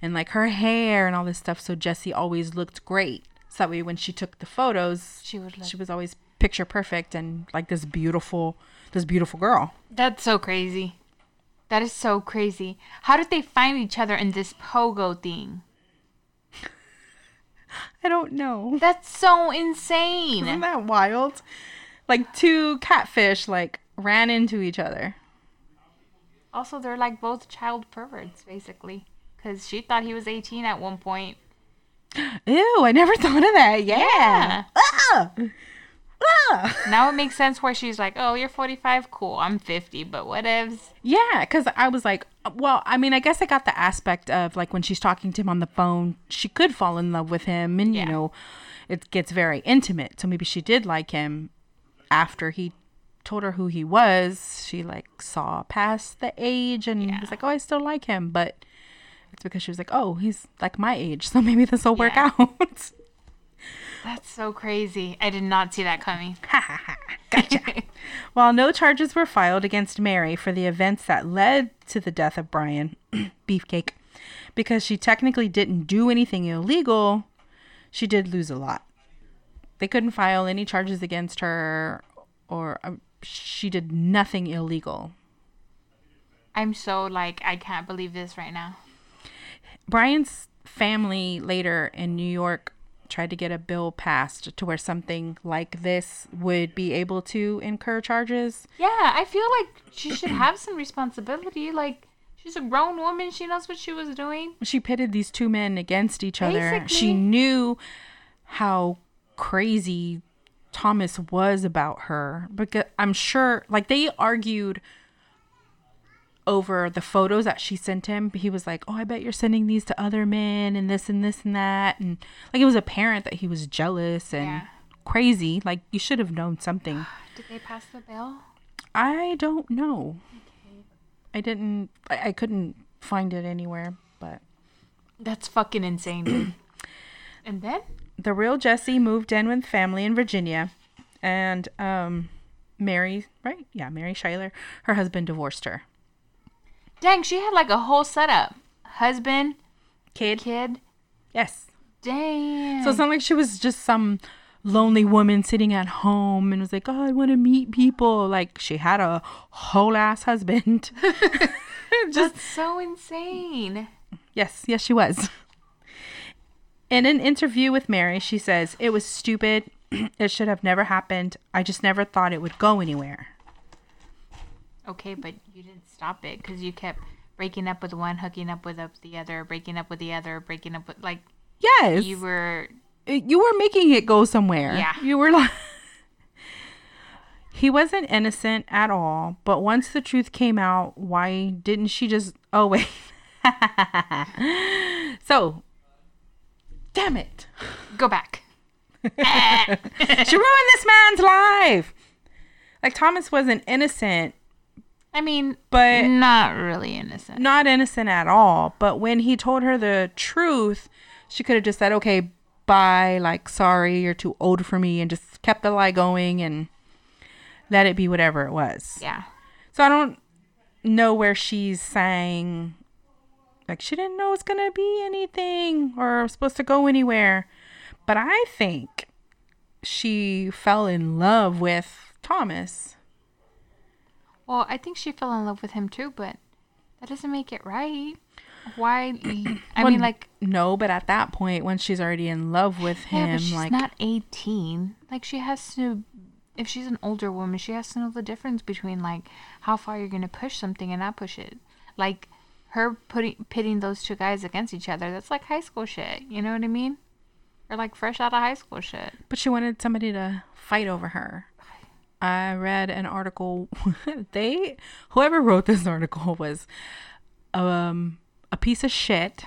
and like her hair and all this stuff. So Jessie always looked great. So that way when she took the photos, She would look- she was always picture perfect and like this beautiful, this beautiful girl. That's so crazy. That is so crazy. How did they find each other in this pogo thing? I don't know. That's so insane. Isn't that wild? Like two catfish like ran into each other. Also, they're like both child perverts, basically. Because she thought he was 18 at one point. <gasps> Ew, I never thought of that. Yeah. Ah! Ah! Now it makes sense where she's like, oh, you're 45. Cool. I'm 50, but whatevs. Yeah, because I was like, well, I mean, I guess I got the aspect of like when she's talking to him on the phone, she could fall in love with him, and Yeah. you know, it gets very intimate. So maybe she did like him after he told her who he was. She like saw past the age and Yeah. was like, oh, I still like him, but it's because she was like, oh, he's like my age, so maybe this will work out. <laughs> That's so crazy. I did not see that coming. <laughs> gotcha. <laughs> While no charges were filed against Mary for the events that led to the death of Brian, <clears throat> Beefcake, because she technically didn't do anything illegal, she did lose a lot. They couldn't file any charges against her, or um, she did nothing illegal. I'm so like, I can't believe this right now. Brian's family later in New York tried to get a bill passed to where something like this would be able to incur charges. Yeah, I feel like she should <clears throat> have some responsibility. Like, she's a grown woman. She knows what she was doing. she pitted these two men against each other. She knew how crazy Thomas was about her because I'm sure like they argued over the photos that she sent him. He was like, "Oh, I bet you're sending these to other men and this and this and that." And like it was apparent that he was jealous and Yeah. crazy. Like you should have known something. <sighs> Did they pass the bill? I don't know. Okay. I didn't I, I couldn't find it anywhere, but That's fucking insane, dude. <clears throat> and then? the real Jesse moved in with family in Virginia, and um, Mary, right? Yeah, Mary Schuyler, her husband divorced her. Dang, she had like a whole setup. Husband, Kid, kid. Yes. Dang. So it's not like she was just some lonely woman sitting at home and was like, "Oh, I want to meet people." Like she had a whole ass husband. <laughs> <laughs> just That's so insane. yes, yes, she was. In an interview with Mary, she says, "It was stupid. <clears throat> it should have never happened. I just never thought it would go anywhere." Okay, but you didn't stop it because you kept breaking up with one, hooking up with the other, breaking up with the other, breaking up with like Yes, you were. Uh, you were making it go somewhere. Yeah. You were like <laughs> He wasn't innocent at all, but once the truth came out, why didn't she just Oh wait. <laughs> so Damn it. Go back. <laughs> She ruined this man's life. Like Thomas wasn't innocent, I mean, but not really innocent. not innocent at all. But when he told her the truth, she could have just said, okay, bye, like, sorry, you're too old for me, and just kept the lie going and let it be whatever it was. Yeah. So I don't know where she's saying, like, she didn't know it's going to be anything or supposed to go anywhere. But I think she fell in love with Thomas. Well, I think she fell in love with him too, but that doesn't make it right. Why? <clears throat> I Well, mean, like, no, but at that point, when she's already in love with yeah, him, but she's like, not 18. Like, she has to. If she's an older woman, she has to know the difference between like how far you're gonna push something and not push it. Like her putting pitting those two guys against each other. That's like high school shit. You know what I mean? Or like fresh out of high school shit. But she wanted somebody to fight over her. I read an article. <laughs> they, whoever wrote this article was, um, a piece of shit,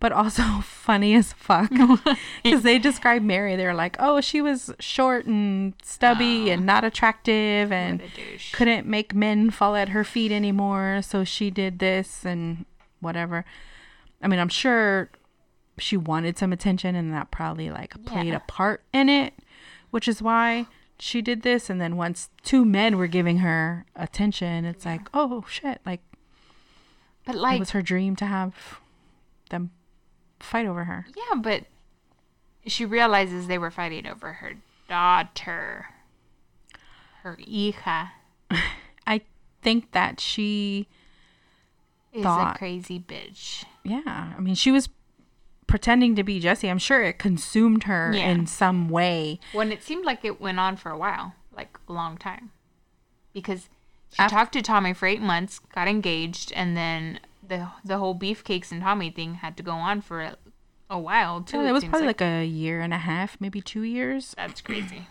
but also <laughs> funny as fuck. <laughs> Because they described Mary. They're like, oh, she was short and stubby and not attractive and What a douche. couldn't make men fall at her feet anymore. So she did this and whatever. I mean, I'm sure she wanted some attention and that probably like played Yeah. a part in it, which is why she did this. And then once two men were giving her attention, it's like, oh shit, like But like, it was her dream to have them fight over her. yeah, but she realizes they were fighting over her daughter, her hija. <laughs> I think that she, Is Thought. a crazy bitch. yeah, I mean, she was pretending to be Jesse. I'm sure it consumed her Yeah. in some way. When it seemed like it went on for a while, like a long time, because she Af- talked to Tommy for eight months, got engaged, and then the the whole beefcakes and Tommy thing had to go on for a, a while too. Yeah, it was probably like a year and a half, maybe two years. that's crazy.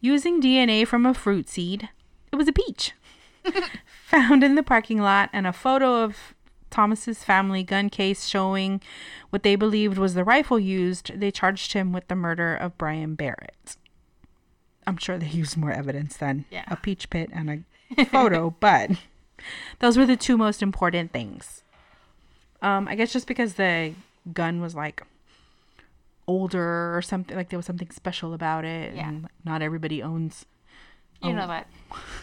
Using DNA from a fruit seed, it was a peach <laughs> found in the parking lot, and a photo of Thomas's family gun case showing what they believed was the rifle used. They charged him with the murder of Brian Barrett. I'm sure they used more evidence than Yeah. a peach pit and a photo, <laughs> but those were the two most important things. Um, I guess just because the gun was like older or something, like there was something special about it, Yeah. and not everybody owns You know that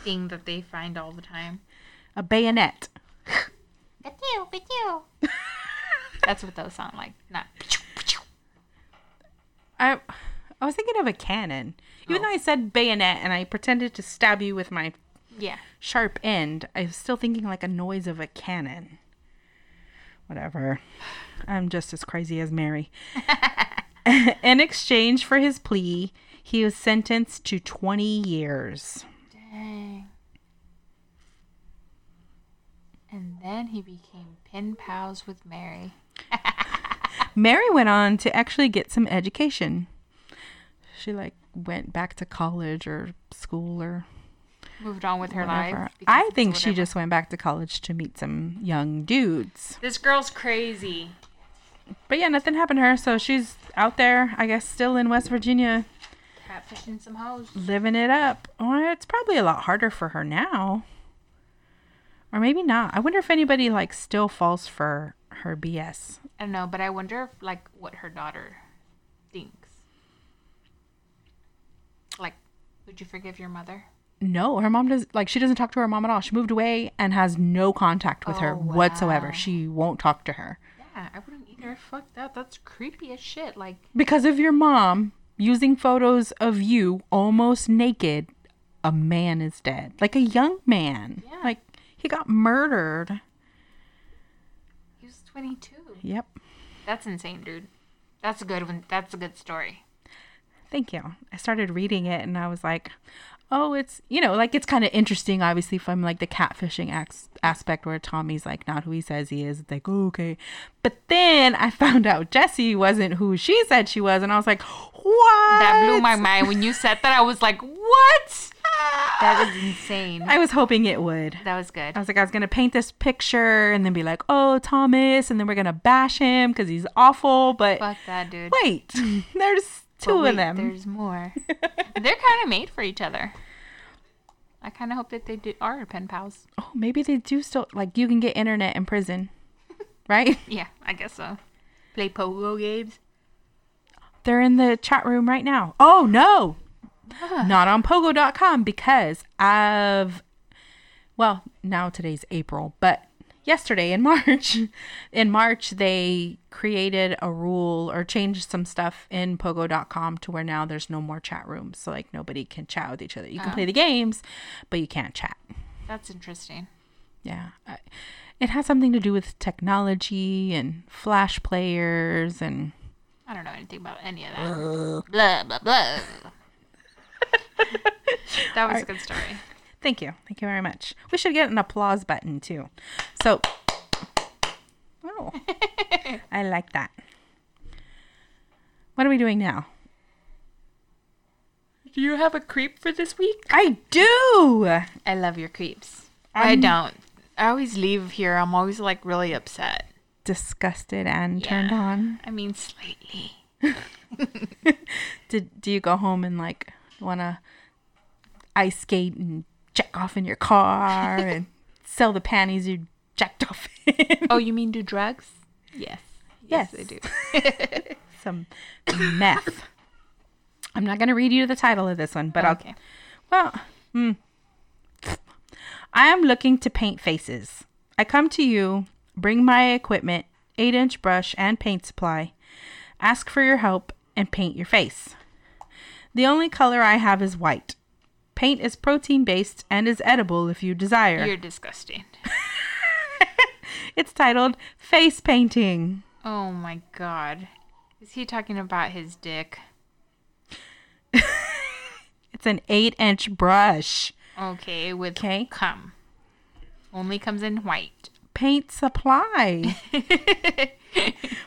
thing that they find all the time. a bayonet. <laughs> <laughs> That's what those sound like. Not. I I was thinking of a cannon. Even though oh. I said bayonet and I pretended to stab you with my Yeah. sharp end, I was still thinking like a noise of a cannon. Whatever. I'm just as crazy as Mary. <laughs> In exchange for his plea, he was sentenced to 20 years. Dang. And then he became pen pals with Mary. <laughs> Mary went on to actually get some education. She like went back to college or school or Moved on with her whatever. life. I think she just went back to college to meet some young dudes. This girl's crazy. But yeah, nothing happened to her, so she's out there, I guess, still in West Virginia, Catfishing some hoes. living it up. Or it's probably a lot harder for her now. Or maybe not. I wonder if anybody like still falls for her BS. I don't know, but I wonder if, like what her daughter thinks. Like, would you forgive your mother? No, her mom does like she doesn't talk to her mom at all. She moved away and has no contact with her Oh, whatsoever. She won't talk to her. Yeah, I wouldn't either. Fuck that. That's creepy as shit. Like, Because of your mom using photos of you almost naked, a man is dead. Like a young man. Yeah. Like he got murdered. he was 22. Yep. That's insane, dude. That's a good one. That's a good story. Thank you. I started reading it and I was like, oh, it's, you know, like it's kind of interesting, obviously, from like the catfishing aspect where Tommy's like not who he says he is. It's like, oh, okay. But then I found out Jesse wasn't who she said she was. And I was like, what? That blew my mind. When you said that, I was like, what? That was insane. I was hoping it would. That was good. I was like, I was gonna paint this picture and then be like, "Oh, Thomas," and then we're gonna bash him because he's awful. But Fuck that, dude. wait, <laughs> <laughs> there's two wait, of them. There's more. <laughs> They're kind of made for each other. I kind of hope that they do, are pen pals. Oh, maybe they do still like you can get internet in prison, right? Yeah, I guess so. Play pogo games. They're in the chat room right now. Oh no, <laughs> not on Pogo.com because of well, now today's April, but yesterday in <laughs> March, in March they created a rule or changed some stuff in Pogo.com to where now there's no more chat rooms, so like nobody can chat with each other. You can play oh. the games, but you can't chat. That's interesting. Yeah. It has something to do with technology and flash players and I don't know anything about any of that. blah blah blah. That was a good story. Thank you. Thank you very much. We should get an applause button too. So, oh, I like that. What are we doing now? Do you have a creep for this week? I do. I love your creeps. I don't. I always leave here. I'm always like really upset. Disgusted and turned on. I mean, slightly. <laughs> Did do you go home and like want to ice skate and check off in your car <laughs> and sell the panties you jacked off in? Oh, you mean do drugs? Yes. Yes. I do. <laughs> Some meth. I'm not going to read you the title of this one, but I'll okay. Well, hmm. I am looking to paint faces. I come to you, bring my equipment, 8 inch brush, and paint supply, ask for your help, and paint your face. The only color I have is white. Paint is protein based and is edible if you desire. You're disgusting. <laughs> It's titled Face Painting. Oh my god. Is he talking about his dick? <laughs> It's an 8 inch brush. Okay, with with 'Kay. cum. Only comes in white. Paint supply. <laughs>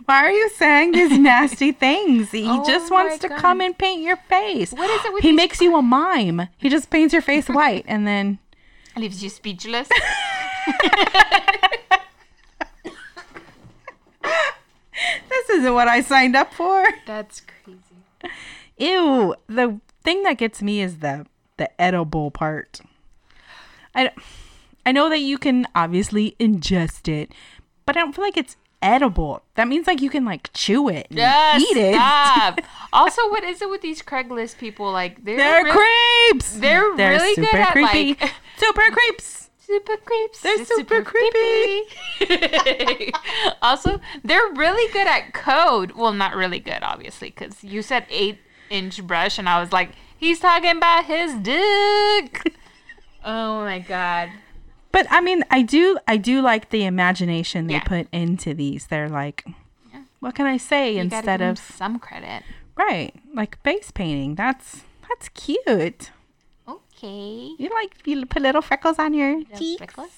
Why are you saying these <laughs> nasty things? He Oh just wants to God. come and paint your face. What is it with He makes you a mime. He just paints your face white and then <laughs> Leaves you speechless. <laughs> this isn't what I signed up for. That's crazy. Ew. The thing that gets me is the the edible part. I I know that you can obviously ingest it, but I don't feel like it's edible. That means like you can like chew it and Yes, eat it. stop. <laughs> also, what is it with these Craigslist people? Like they're, They're creeps. they're really good at, like- <laughs> super creeps. super creeps. They're super creepy. <laughs> also, they're really good at code. Well, not really good, obviously, because you said eight inch brush, and I was like, he's talking about his dick. oh my god. But I mean, I do, I do like the imagination they Yeah. put into these. They're like, what can I say You instead of some credit. right, like face painting? That's that's cute. Okay. You like you put little freckles on your Little cheeks. freckles?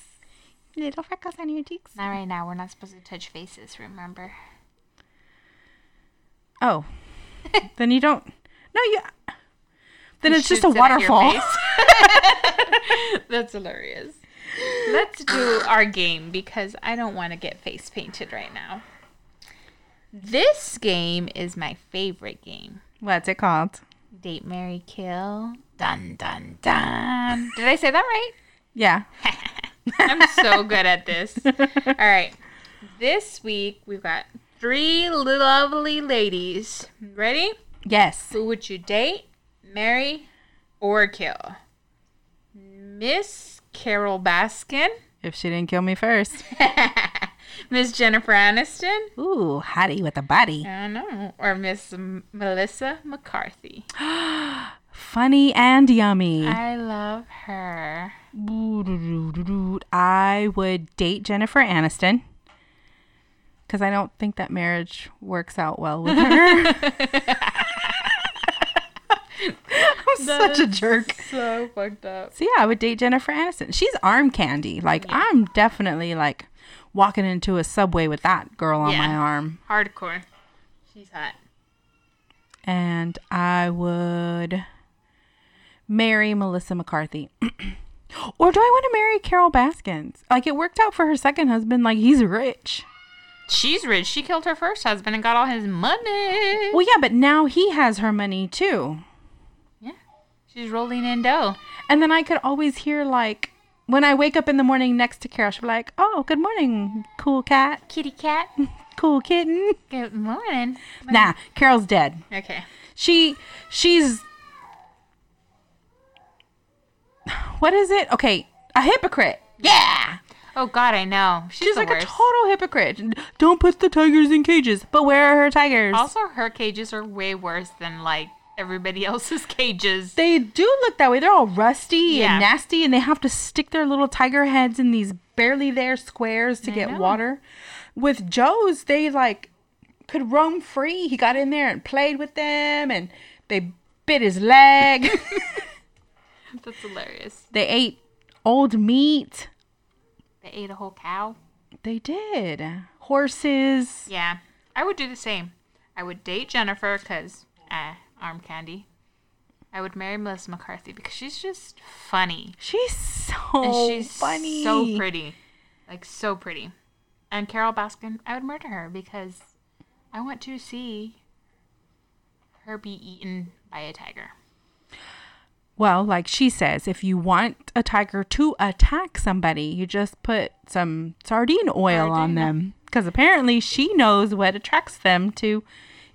Little freckles on your cheeks. Not right now. We're not supposed to touch faces. Remember? Oh, <laughs> then you don't. No, you. Then He it's just a shoots it at your waterfall. <laughs> That's hilarious. Let's do our game because I don't want to get face painted right now. This game is my favorite game. What's it called? Date Marry Kill. Dun dun dun. Did I say that right? Yeah. <laughs> I'm so good at this. <laughs> All right. This week we've got three lovely ladies. Ready? Yes. Who would you date, marry, or kill? Miss Carole Baskin, If she didn't kill me first. <laughs> Miss Jennifer Aniston. Ooh, hottie with a body. I know. Or Miss M- Melissa McCarthy. <gasps> Funny and yummy. I love her. I would date Jennifer Aniston because I don't think that marriage works out well with her. <laughs> Such a jerk. So fucked up. So yeah, I would date Jennifer Aniston. She's arm candy. Like I'm definitely like walking into a subway with that girl on Yeah. my arm. Hardcore. She's hot. And I would marry Melissa McCarthy. <clears throat> or do I want to marry Carole Baskins? Like it worked out for her second husband. Like he's rich. She's rich. She killed her first husband and got all his money. Well, yeah, but now he has her money too. She's rolling in dough. And then I could always hear like when I wake up in the morning next to Carole, she'll be like, "Oh, good morning, cool cat, Kitty cat. <laughs> cool kitten." Good morning. Nah, Carole's dead. Okay. She she's what is it? Okay, a hypocrite. Yeah. Oh God, I know. She's, She's like worst. a total hypocrite. Don't put the tigers in cages. But where are her tigers? Also, her cages are way worse than like everybody else's <laughs> cages. they do look that way. They're all rusty Yeah. and nasty, and they have to stick their little tiger heads in these barely there squares to I get know. water. With Joe's, they like could roam free. He got in there and played with them, and they bit his leg. <laughs> <laughs> That's hilarious. they ate old meat. They ate a whole cow. They did. Horses. Yeah, I would do the same. I would date Jennifer because, uh, arm candy. I would marry Melissa McCarthy because she's just funny. She's so and she's funny. so pretty. Like, so pretty. And Carole Baskin, I would murder her because I want to see her be eaten by a tiger. Well, like she says, if you want a tiger to attack somebody, you just put some sardine oil on them. Because apparently she knows what attracts them to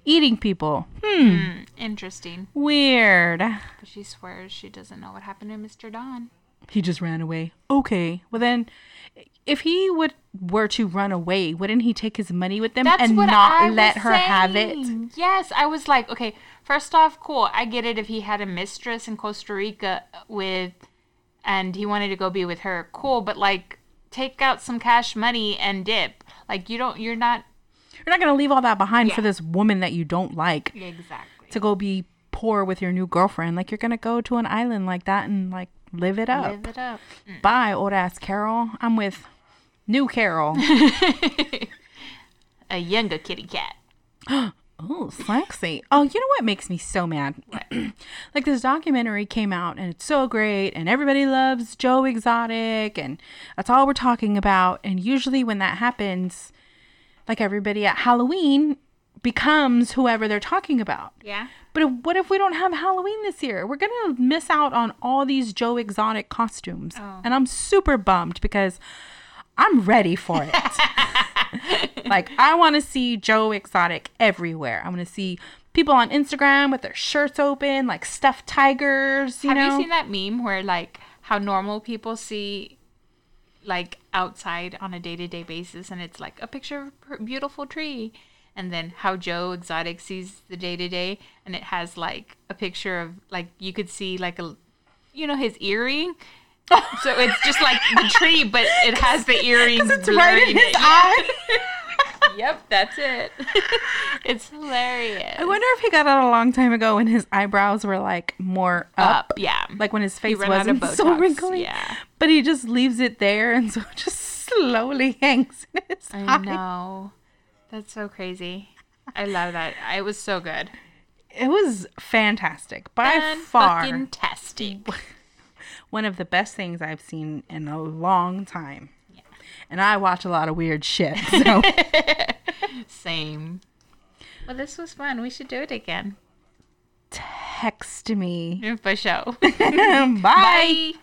eating people. Hmm. Hmm, interesting. Weird. But she swears she doesn't know what happened to Mr. Don. He just ran away. Okay. Well, then, if he would were to run away, wouldn't he take his money with them That's and not I let her have it? Yes, I was like, okay, first off, cool. I get it if he had a mistress in Costa Rica with, and he wanted to go be with her, cool. But like, take out some cash money and dip. Like, you don't, you're not You're not going to leave all that behind for this woman that you don't like exactly to go be poor with your new girlfriend. Like, you're going to go to an island like that and, like, live it up. live it up. Bye, old ass Carol. I'm with new Carol. <laughs> A younger kitty cat. <gasps> oh, sexy. Oh, you know what makes me so mad? <clears throat> like this documentary came out and it's so great and everybody loves Joe Exotic and that's all we're talking about. And usually when that happens, like everybody at Halloween becomes whoever they're talking about. Yeah. But if, what if we don't have Halloween this year? We're going to miss out on all these Joe Exotic costumes. Oh. And I'm super bummed because I'm ready for it. <laughs> like, I want to see Joe Exotic everywhere. I want to see people on Instagram with their shirts open, like stuffed tigers, you Have know? you seen that meme where like how normal people see like outside on a day-to-day basis and it's like a picture of a beautiful tree. And then how Joe Exotic sees the day-to-day and it has like a picture of like you could see like a you know his earring? So it's just like the tree but it has the <laughs> earring it's right in his <laughs> eye. Yep that's it <laughs> it's hilarious I wonder if he got out a long time ago when his eyebrows were like more up. up yeah Like when his face ran out of wasn't <laughs> so wrinkly. yeah. But he just leaves it there and so it <laughs> just slowly hangs in his I eye. know. That's so crazy. I love that. It was so good. It was fantastic. By far Fantastic. one of the best things I've seen in a long time. And I watch a lot of weird shit. So <laughs> Same. Well, this was fun. We should do it again. text me. For show. <laughs> Bye. Bye.